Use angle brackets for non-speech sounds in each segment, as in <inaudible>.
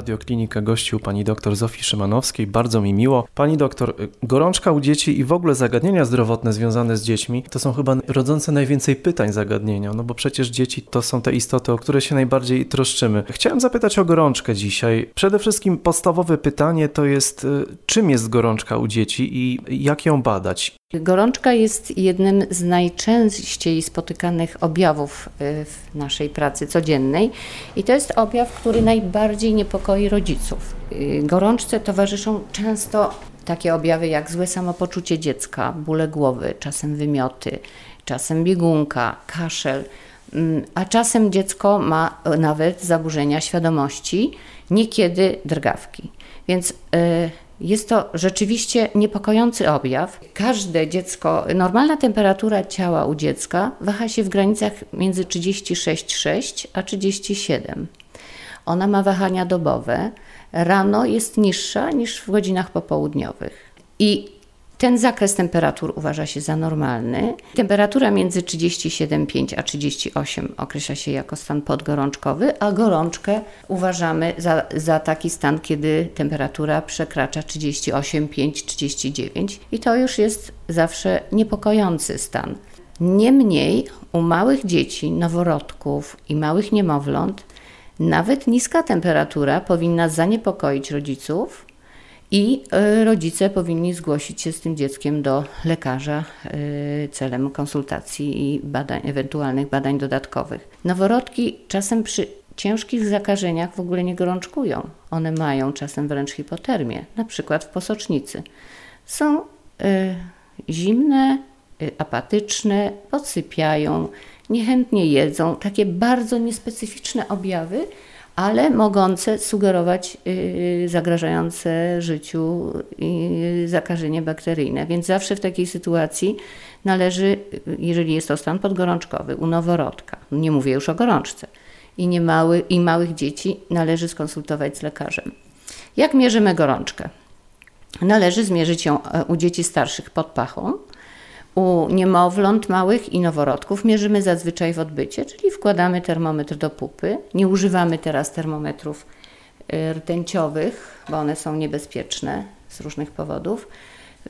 Radioklinika gościł pani doktor Zofii Szymanowskiej. Bardzo mi miło. Pani doktor, gorączka u dzieci i w ogóle zagadnienia zdrowotne związane z dziećmi to są chyba rodzące najwięcej pytań zagadnienia, no bo przecież dzieci to są te istoty, o które się najbardziej troszczymy. Chciałem zapytać o gorączkę dzisiaj. Przede wszystkim podstawowe pytanie to jest, y, czym jest gorączka u dzieci i jak ją badać? Gorączka jest jednym z najczęściej spotykanych objawów y, w naszej pracy codziennej i to jest objaw, który najbardziej niepokoi rodziców. Y, gorączce towarzyszą często takie objawy jak złe samopoczucie dziecka, bóle głowy, czasem wymioty, czasem biegunka, kaszel, mm, a czasem dziecko ma nawet zaburzenia świadomości, niekiedy drgawki. Więc yy, jest to rzeczywiście niepokojący objaw. Każde dziecko, normalna temperatura ciała u dziecka waha się w granicach między 36,6 a 37. Ona ma wahania dobowe. Rano jest niższa niż w godzinach popołudniowych. I ten zakres temperatur uważa się za normalny. Temperatura między 37,5 a 38 określa się jako stan podgorączkowy, a gorączkę uważamy za, za taki stan, kiedy temperatura przekracza 38,5, 39 i to już jest zawsze niepokojący stan. Niemniej u małych dzieci, noworodków i małych niemowląt nawet niska temperatura powinna zaniepokoić rodziców, i e, rodzice powinni zgłosić się z tym dzieckiem do lekarza e, celem konsultacji i badań, ewentualnych badań dodatkowych. Noworodki czasem przy ciężkich zakażeniach w ogóle nie gorączkują. One mają czasem wręcz hipotermię, na przykład w posocznicy. Są y, zimne, apatyczne, podsypiają, niechętnie jedzą, takie bardzo niespecyficzne objawy, ale mogące sugerować y, zagrażające życiu zakażenie bakteryjne. Więc zawsze w takiej sytuacji należy, jeżeli jest to stan podgorączkowy u noworodka, nie mówię już o gorączce, i, i małych dzieci, należy skonsultować z lekarzem. Jak mierzymy gorączkę? Należy zmierzyć ją e, u dzieci starszych pod pachą, u niemowląt małych i noworodków mierzymy zazwyczaj w odbycie, czyli wkładamy termometr do pupy. Nie używamy teraz termometrów y, rtęciowych, bo one są niebezpieczne z różnych powodów.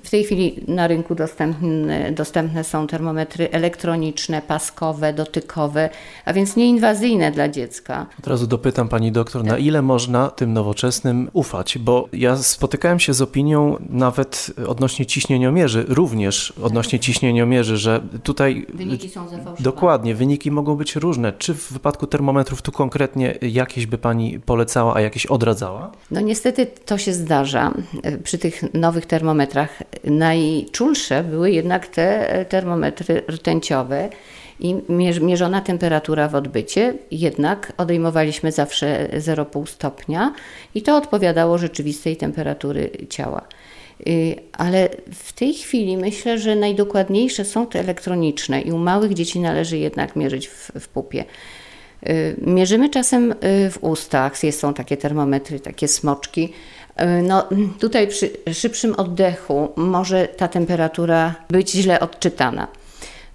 W tej chwili na rynku dostępne, dostępne, są termometry elektroniczne, paskowe, dotykowe, a więc nieinwazyjne dla dziecka. Od razu dopytam pani doktor, na ile można tym nowoczesnym ufać? Bo ja spotykałem się z opinią nawet odnośnie ciśnieniomierzy, również odnośnie ciśnieniomierzy, że tutaj. Wyniki są zafałszowane. Dokładnie, wyniki mogą być różne. Czy w wypadku termometrów tu konkretnie jakieś by pani polecała, a jakieś odradzała? No niestety to się zdarza przy tych nowych termometrach najczulsze były jednak te termometry rtęciowe i mierzona temperatura w odbycie, jednak odejmowaliśmy zawsze 0,5 stopnia i to odpowiadało rzeczywistej temperatury ciała. Y, ale w tej chwili myślę, że najdokładniejsze są te elektroniczne i u małych dzieci należy jednak mierzyć w, w pupie. Y, mierzymy czasem y, w ustach, są takie termometry, takie smoczki, E, no, tutaj przy szybszym oddechu może ta temperatura być źle odczytana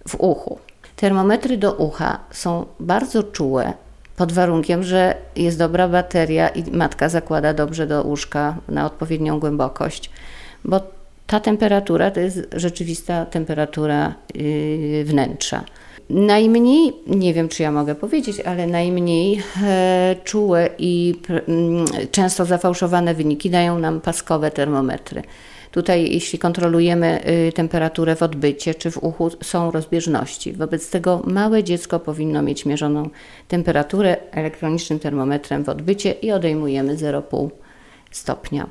w uchu. Termometry do ucha są bardzo czułe pod warunkiem, że jest dobra bateria i matka zakłada dobrze do łóżka na odpowiednią głębokość, bo ta temperatura to jest rzeczywista temperatura yy, wnętrza. Najmniej, nie wiem czy ja mogę powiedzieć, ale najmniej e, czułe i m, często zafałszowane wyniki dają nam paskowe termometry. Tutaj, jeśli kontrolujemy y, temperaturę w odbycie czy w uchu, są rozbieżności. Wobec tego małe dziecko powinno mieć mierzoną temperaturę elektronicznym termometrem w odbycie i odejmujemy 0,5 stopnia.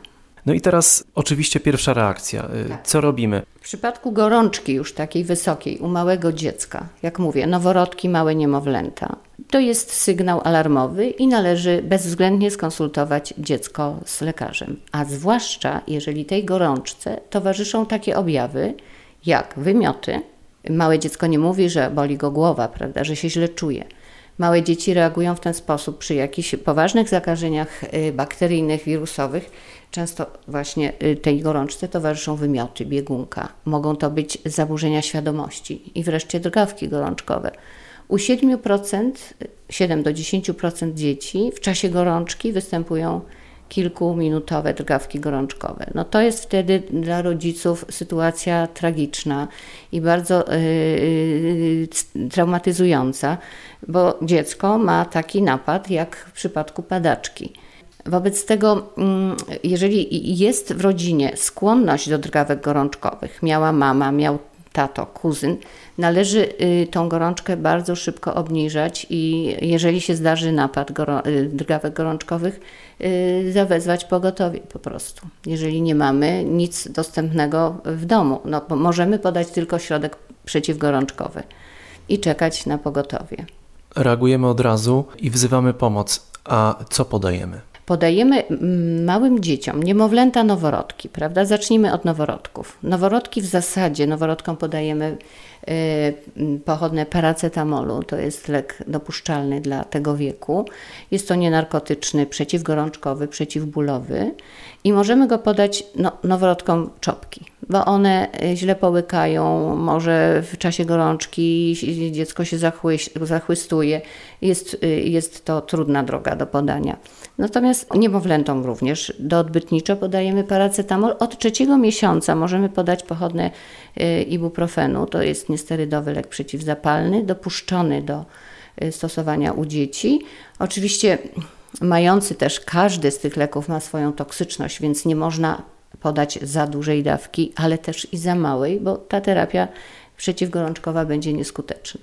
No i teraz oczywiście pierwsza reakcja. Y, tak. Co robimy? W przypadku gorączki już takiej wysokiej u małego dziecka, jak mówię, noworodki, małe niemowlęta, to jest sygnał alarmowy i należy bezwzględnie skonsultować dziecko z lekarzem. A zwłaszcza jeżeli tej gorączce towarzyszą takie objawy jak wymioty. Małe dziecko nie mówi, że boli go głowa, prawda, że się źle czuje. Małe dzieci reagują w ten sposób przy jakichś poważnych zakażeniach y, bakteryjnych, wirusowych Często właśnie y, tej gorączce towarzyszą wymioty, biegunka. Mogą to być zaburzenia świadomości i wreszcie drgawki gorączkowe. U 7%, 7 do 10% dzieci w czasie gorączki występują kilkuminutowe drgawki gorączkowe. No to jest wtedy dla rodziców sytuacja tragiczna i bardzo yy, traumatyzująca, bo dziecko ma taki napad jak w przypadku padaczki. Wobec tego, mm, jeżeli jest w rodzinie skłonność do drgawek gorączkowych, miała mama, miał tato, kuzyn, należy y, tą gorączkę bardzo szybko obniżać i jeżeli się zdarzy napad y, drgawek gorączkowych, y, zawezwać pogotowie po prostu. Jeżeli nie mamy nic dostępnego w domu, no możemy podać tylko środek przeciwgorączkowy i czekać na pogotowie. Reagujemy od razu i wzywamy pomoc. A co podajemy? Podajemy małym dzieciom, niemowlęta noworodki, prawda? Zacznijmy od noworodków. Noworodki w zasadzie, noworodkom podajemy pochodne paracetamolu, to jest lek dopuszczalny dla tego wieku. Jest to nienarkotyczny, przeciwgorączkowy, przeciwbólowy i możemy go podać no, noworodkom czopki, bo one y, źle połykają, może w czasie gorączki dziecko się zachłystuje. Jest, y, jest to trudna droga do podania. Natomiast niemowlętom również do odbytniczo podajemy paracetamol. Od trzeciego miesiąca możemy podać pochodne y, ibuprofenu, to jest niesterydowy lek przeciwzapalny, dopuszczony do stosowania u dzieci. Oczywiście mający też każdy z tych leków ma swoją toksyczność, więc nie można podać za dużej dawki, ale też i za małej, bo ta terapia przeciwgorączkowa będzie nieskuteczna.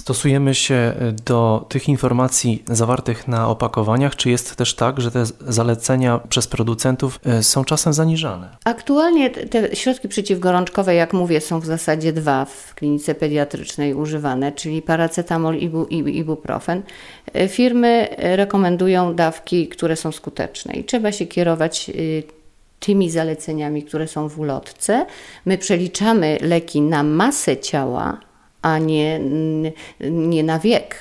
Stosujemy się do tych informacji zawartych na opakowaniach, czy jest też tak, że te zalecenia przez producentów e, są czasem zaniżane? Aktualnie te środki przeciwgorączkowe, jak mówię, są w zasadzie dwa w klinice pediatrycznej używane, czyli paracetamol i ibuprofen. E, firmy rekomendują dawki, które są skuteczne i trzeba się kierować tymi zaleceniami, które są w ulotce. My przeliczamy leki na masę ciała, a nie, nie na wiek.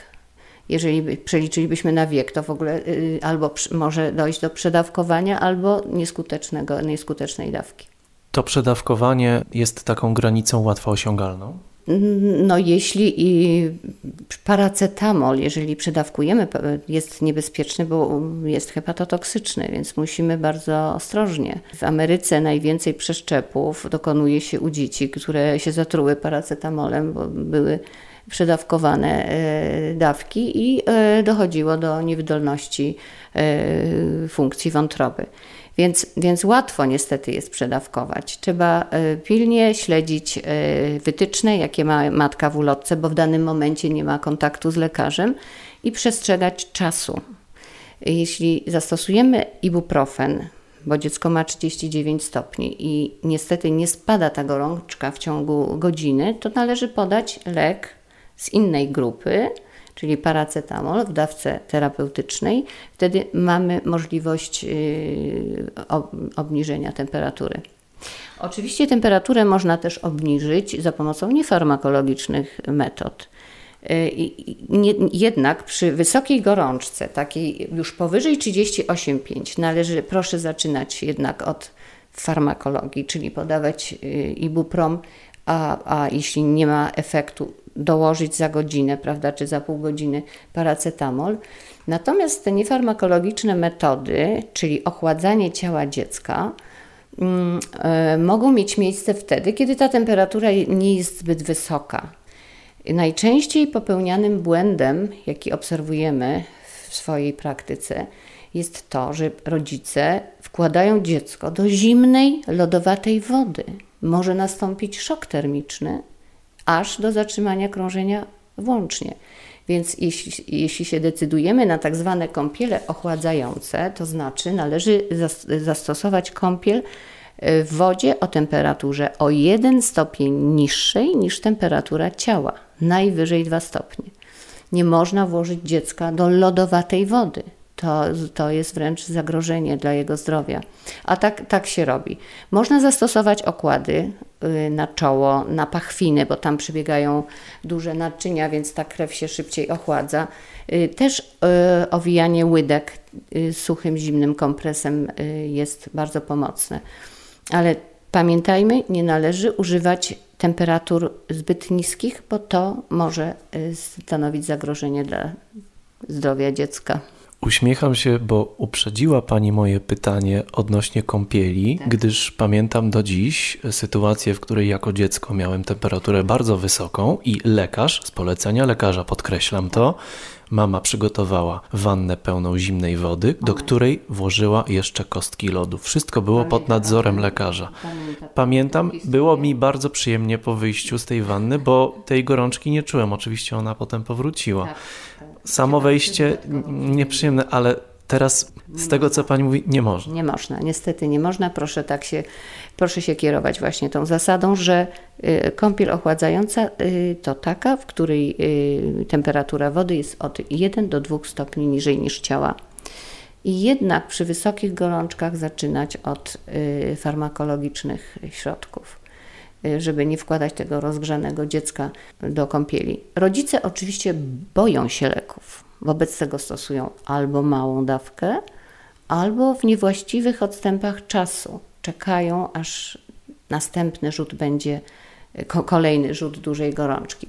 Jeżeli przeliczylibyśmy na wiek, to w ogóle y, albo może dojść do przedawkowania, albo nieskutecznego, nieskutecznej dawki. To przedawkowanie jest taką granicą łatwo osiągalną? No jeśli i paracetamol, jeżeli przedawkujemy, jest niebezpieczny, bo jest hepatotoksyczny, więc musimy bardzo ostrożnie. W Ameryce najwięcej przeszczepów dokonuje się u dzieci, które się zatruły paracetamolem, bo były przedawkowane e, dawki i e, dochodziło do niewydolności e, funkcji wątroby. Więc, więc łatwo niestety jest przedawkować. Trzeba e, pilnie śledzić e, wytyczne, jakie ma matka w ulotce, bo w danym momencie nie ma kontaktu z lekarzem i przestrzegać czasu. Jeśli zastosujemy ibuprofen, bo dziecko ma 39 stopni i niestety nie spada ta gorączka w ciągu godziny, to należy podać lek z innej grupy, czyli paracetamol w dawce terapeutycznej, wtedy mamy możliwość y, obniżenia temperatury. Oczywiście temperaturę można też obniżyć za pomocą niefarmakologicznych metod. Y, jednak przy wysokiej gorączce, takiej już powyżej 38,5, należy, proszę zaczynać jednak od farmakologii, czyli podawać y, ibuprom, a, a jeśli nie ma efektu, dołożyć za godzinę, prawda, czy za pół godziny paracetamol. Natomiast te niefarmakologiczne metody, czyli ochładzanie ciała dziecka, mm, e, mogą mieć miejsce wtedy, kiedy ta temperatura nie jest zbyt wysoka. Najczęściej popełnianym błędem, jaki obserwujemy w swojej praktyce, jest to, że rodzice wkładają dziecko do zimnej, lodowatej wody. Może nastąpić szok termiczny, aż do zatrzymania krążenia włącznie. Więc jeśli, jeśli się decydujemy na tak zwane kąpiele ochładzające, to znaczy należy zastosować kąpiel e, w wodzie o temperaturze o 1 stopień niższej niż temperatura ciała, najwyżej 2 stopnie. Nie można włożyć dziecka do lodowatej wody to, to jest wręcz zagrożenie dla jego zdrowia. A tak, tak się robi. Można zastosować okłady na czoło, na pachwiny, bo tam przybiegają duże naczynia, więc ta krew się szybciej ochładza. Y, też y, owijanie łydek suchym, zimnym kompresem jest bardzo pomocne. Ale pamiętajmy, nie należy używać temperatur zbyt niskich, bo to może stanowić zagrożenie dla zdrowia dziecka. Uśmiecham się, bo uprzedziła Pani moje pytanie odnośnie kąpieli, tak. gdyż pamiętam do dziś sytuację, w której jako dziecko miałem temperaturę bardzo wysoką i lekarz, z polecenia lekarza podkreślam to, Mama przygotowała wannę pełną zimnej wody, do której włożyła jeszcze kostki lodu. Wszystko było pod nadzorem lekarza. Pamiętam, było mi bardzo przyjemnie po wyjściu z tej wanny, bo tej gorączki nie czułem. Oczywiście ona potem powróciła. Samo wejście nieprzyjemne, ale Teraz z tego, co Pani mówi, nie można. Nie można, niestety nie można. Proszę tak się, proszę się kierować właśnie tą zasadą, że y, kąpiel ochładzająca y, to taka, w której y, temperatura wody jest od 1 do 2 stopni niżej niż ciała. I jednak przy wysokich gorączkach zaczynać od farmakologicznych środków żeby nie wkładać tego rozgrzanego dziecka do kąpieli. Rodzice oczywiście boją się leków. Wobec tego stosują albo małą dawkę, albo w niewłaściwych odstępach czasu czekają, aż następny rzut będzie, kolejny rzut dużej gorączki.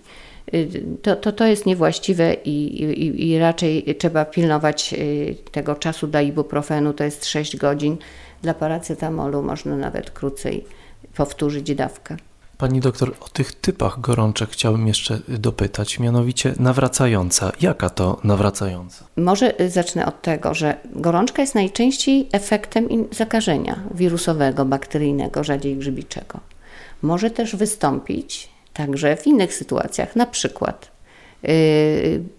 To, to, to jest niewłaściwe i, i, i raczej trzeba pilnować y, tego czasu dla ibuprofenu, to jest 6 godzin. Dla paracetamolu można nawet krócej powtórzyć dawkę. Pani doktor, o tych typach gorączek chciałbym jeszcze dopytać, mianowicie nawracająca. Jaka to nawracająca? Może y, zacznę od tego, że gorączka jest najczęściej efektem zakażenia wirusowego, bakteryjnego, rzadziej grzybiczego. Może też wystąpić także w innych sytuacjach, na przykład yy,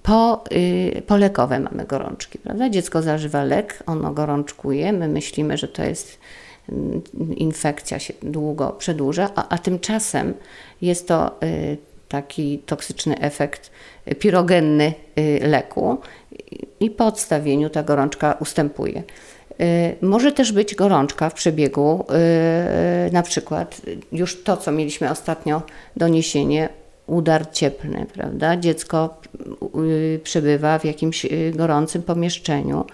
po, yy, polekowe mamy gorączki, prawda? Dziecko zażywa lek, ono gorączkuje, my myślimy, że to jest infekcja się długo przedłuża, a, a tymczasem jest to y, taki toksyczny efekt pirogenny y, leku i po odstawieniu ta gorączka ustępuje. Y, może też być gorączka w przebiegu, na przykład już to, co mieliśmy ostatnio doniesienie, udar cieplny, prawda? Dziecko przebywa w jakimś gorącym pomieszczeniu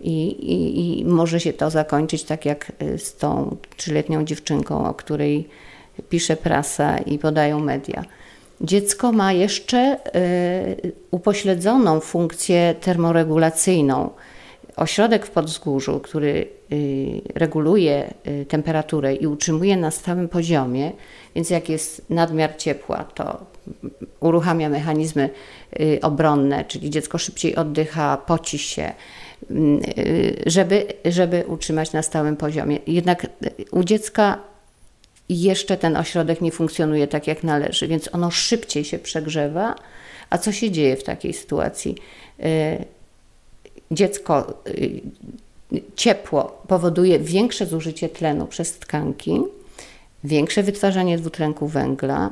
i, i, I, może się to zakończyć tak jak y, z tą trzyletnią dziewczynką, o której pisze prasa i podają media. Dziecko ma jeszcze y, upośledzoną funkcję termoregulacyjną. Ośrodek w Podzgórzu, który y, reguluje y, temperaturę i utrzymuje na stałym poziomie, więc jak jest nadmiar ciepła, to uruchamia mechanizmy obronne, czyli dziecko szybciej oddycha, poci się, żeby, żeby utrzymać na stałym poziomie. Jednak u dziecka jeszcze ten ośrodek nie funkcjonuje tak jak należy, więc ono szybciej się przegrzewa. A co się dzieje w takiej sytuacji? Y, dziecko, y, ciepło powoduje większe zużycie tlenu przez tkanki, większe wytwarzanie dwutlenku węgla,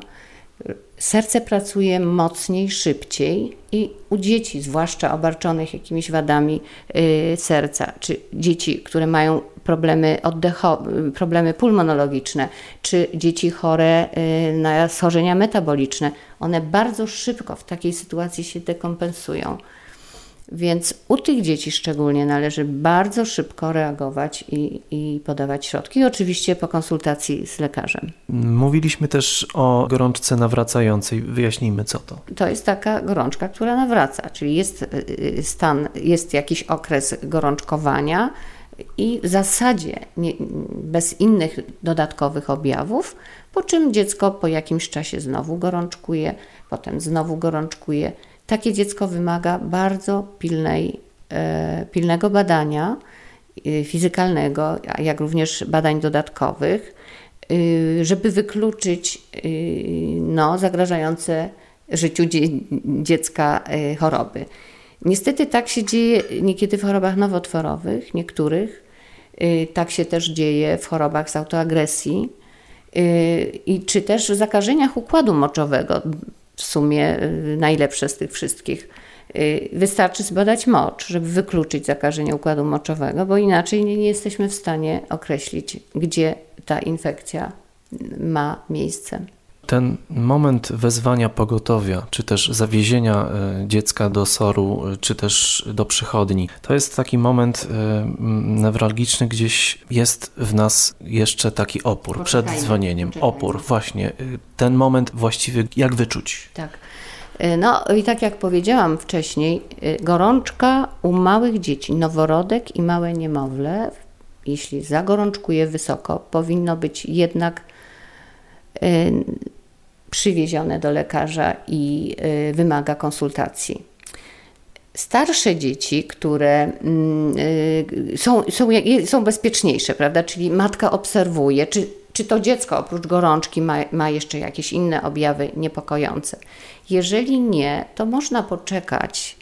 serce pracuje mocniej, szybciej i u dzieci, zwłaszcza obarczonych jakimiś wadami y, serca, czy dzieci, które mają problemy oddechowe, problemy pulmonologiczne, czy dzieci chore y, na schorzenia metaboliczne, one bardzo szybko w takiej sytuacji się dekompensują. Więc u tych dzieci szczególnie należy bardzo szybko reagować i, i podawać środki, oczywiście po konsultacji z lekarzem. Mówiliśmy też o gorączce nawracającej. Wyjaśnijmy, co to. To jest taka gorączka, która nawraca, czyli jest y, y, stan, jest jakiś okres gorączkowania i w zasadzie nie, bez innych dodatkowych objawów, po czym dziecko po jakimś czasie znowu gorączkuje, potem znowu gorączkuje takie dziecko wymaga bardzo pilnej, e, pilnego badania e, fizykalnego, jak również badań dodatkowych, e, żeby wykluczyć no, zagrażające życiu dziecka choroby. Niestety tak się dzieje niekiedy w chorobach nowotworowych, niektórych. Tak się też dzieje w chorobach z autoagresji i czy też w zakażeniach układu moczowego w sumie y, najlepsze z tych wszystkich. Y, wystarczy zbadać mocz, żeby wykluczyć zakażenie układu moczowego, bo inaczej nie, nie jesteśmy w stanie określić, gdzie ta infekcja ma miejsce. Ten moment wezwania pogotowia, czy też zawiezienia e, dziecka do soru, e, czy też do przychodni, to jest taki moment e, newralgiczny, gdzieś jest w nas jeszcze taki opór przed dzwonieniem. Opór, właśnie. Ten moment właściwie jak wyczuć? Tak. No i tak jak powiedziałam wcześniej, gorączka u małych dzieci, noworodek i małe niemowlę, jeśli zagorączkuje wysoko, powinno być jednak przywiezione do lekarza i y, wymaga konsultacji. Starsze dzieci, które mm, y, są, są, są bezpieczniejsze, prawda? Czyli matka obserwuje, czy, czy to dziecko oprócz gorączki ma, ma jeszcze jakieś inne objawy niepokojące. Jeżeli nie, to można poczekać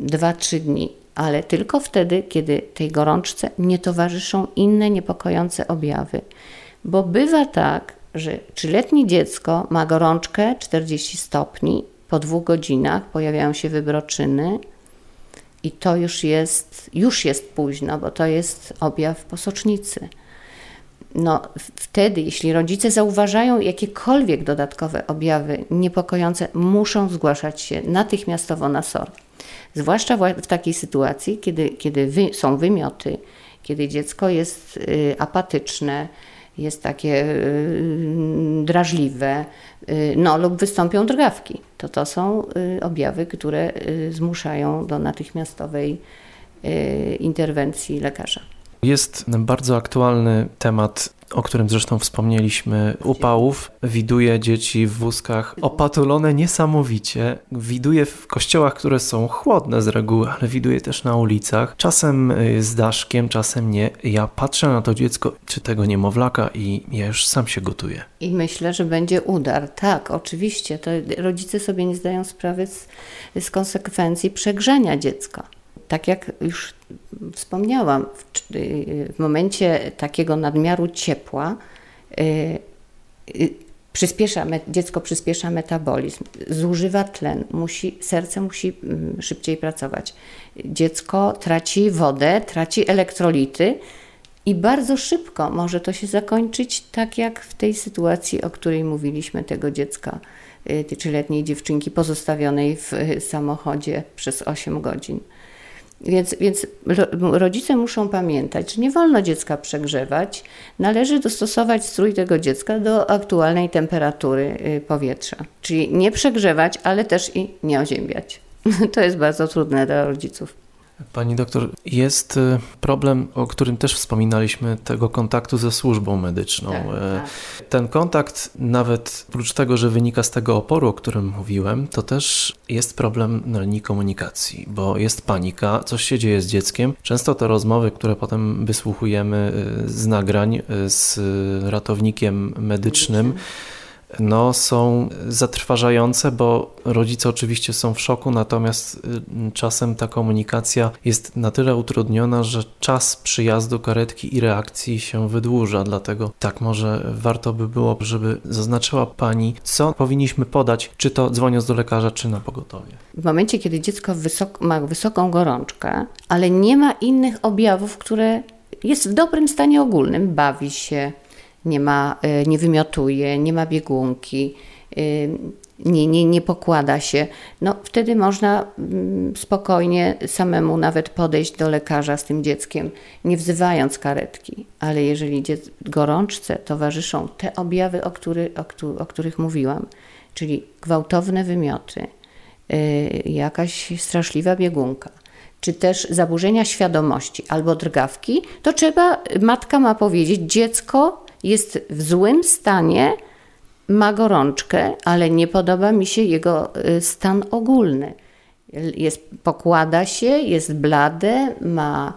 2-3 dni, ale tylko wtedy, kiedy tej gorączce nie towarzyszą inne niepokojące objawy. Bo bywa tak, że trzyletnie dziecko ma gorączkę 40 stopni, po dwóch godzinach pojawiają się wybroczyny i to już jest, już jest późno, bo to jest objaw posocznicy. No, wtedy, jeśli rodzice zauważają jakiekolwiek dodatkowe objawy niepokojące, muszą zgłaszać się natychmiastowo na SOR. Zwłaszcza wła- w takiej sytuacji, kiedy, kiedy wy, są wymioty, kiedy dziecko jest y, apatyczne, jest takie y, drażliwe, y, no lub wystąpią drgawki. To to są y, objawy, które zmuszają do natychmiastowej interwencji lekarza. Jest bardzo aktualny temat, o którym zresztą wspomnieliśmy, upałów. Widuje dzieci w wózkach opatulone niesamowicie. Widuje w kościołach, które są chłodne z reguły, ale widuje też na ulicach. Czasem y, z daszkiem, czasem nie. Ja patrzę na to dziecko, czy tego niemowlaka i ja już sam się gotuję. I myślę, że będzie udar. Tak, oczywiście. To rodzice sobie nie zdają sprawy z, z konsekwencji przegrzania dziecka. Tak jak już wspomniałam, w, y, w momencie takiego nadmiaru ciepła y, y, przyspiesza, dziecko przyspiesza metabolizm, zużywa tlen, musi, serce musi mm, szybciej pracować. Dziecko traci wodę, traci elektrolity i bardzo szybko może to się zakończyć tak jak w tej sytuacji, o której mówiliśmy, tego dziecka, trzyletniej dziewczynki pozostawionej w samochodzie przez 8 godzin. Więc, więc ro- rodzice muszą pamiętać, że nie wolno dziecka przegrzewać. Należy dostosować strój tego dziecka do aktualnej temperatury y, powietrza. Czyli nie przegrzewać, ale też i nie oziębiać. <laughs> To jest bardzo trudne dla rodziców. Pani doktor, jest y, problem, o którym też wspominaliśmy, tego kontaktu ze służbą medyczną. Tak, E, tak. Ten kontakt, nawet oprócz tego, że wynika z tego oporu, o którym mówiłem, to też jest problem na linii komunikacji, bo jest panika, coś się dzieje z dzieckiem. Często te rozmowy, które potem wysłuchujemy y, z nagrań y, z ratownikiem medycznym, no, są zatrważające, bo rodzice oczywiście są w szoku, natomiast y, czasem ta komunikacja jest na tyle utrudniona, że czas przyjazdu karetki i reakcji się wydłuża. Dlatego tak może warto by było, żeby zaznaczyła Pani, co powinniśmy podać, czy to dzwoniąc do lekarza, czy na pogotowie. W momencie, kiedy dziecko ma wysoką gorączkę, ale nie ma innych objawów, które jest w dobrym stanie ogólnym, bawi się, nie, ma, y, nie wymiotuje, nie ma biegunki, y, nie, nie, nie pokłada się, no wtedy można mm, spokojnie samemu nawet podejść do lekarza z tym dzieckiem, nie wzywając karetki. Ale jeżeli gorączce towarzyszą te objawy, o, który, o, o których mówiłam, czyli gwałtowne wymioty, y, jakaś straszliwa biegunka, czy też zaburzenia świadomości albo drgawki, to trzeba, matka ma powiedzieć, dziecko jest w złym stanie, ma gorączkę, ale nie podoba mi się jego y, stan ogólny. Jest, pokłada się, jest blade, ma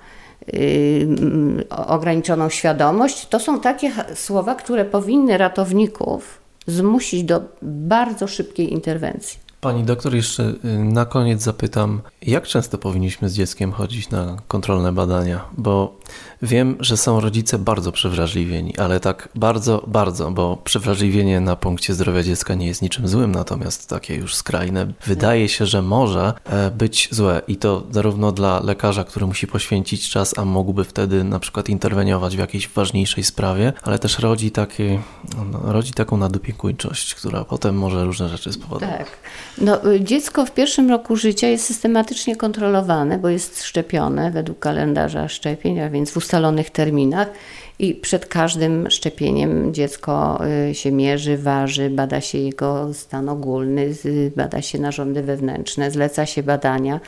y, mm, ograniczoną świadomość. To są takie słowa, które powinny ratowników zmusić do bardzo szybkiej interwencji. Pani doktor, jeszcze y, na koniec zapytam, jak często powinniśmy z dzieckiem chodzić na kontrolne badania? Bo wiem, że są rodzice bardzo przewrażliwieni, ale tak bardzo, bardzo, bo przewrażliwienie na punkcie zdrowia dziecka nie jest niczym złym, natomiast takie już skrajne wydaje się, że może e, być złe i to zarówno dla lekarza, który musi poświęcić czas, a mógłby wtedy na przykład interweniować w jakiejś ważniejszej sprawie, ale też rodzi, takie, no, rodzi taką nadopiekuńczość, która potem może różne rzeczy spowodować. Tak. No, y, dziecko w pierwszym roku życia jest systematycznie kontrolowane, bo jest szczepione według kalendarza szczepień, a więc w ustalonych terminach. I przed każdym szczepieniem dziecko y, się mierzy, waży, bada się jego stan ogólny, bada się narządy wewnętrzne, zleca się badania.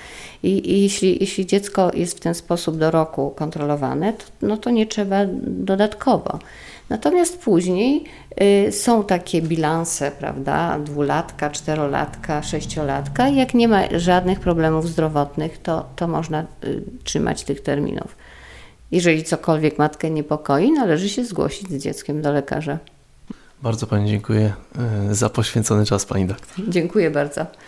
I, i jeśli, jeśli dziecko jest w ten sposób do roku kontrolowane, to, no to nie trzeba dodatkowo. Natomiast później y, są takie bilanse, prawda, dwulatka, czterolatka, sześciolatka. Jak nie ma żadnych problemów zdrowotnych, to, to można y, trzymać tych terminów. Jeżeli cokolwiek matkę niepokoi, należy się zgłosić z dzieckiem do lekarza. Bardzo Pani dziękuję y, za poświęcony czas, Pani doktor. Dziękuję bardzo.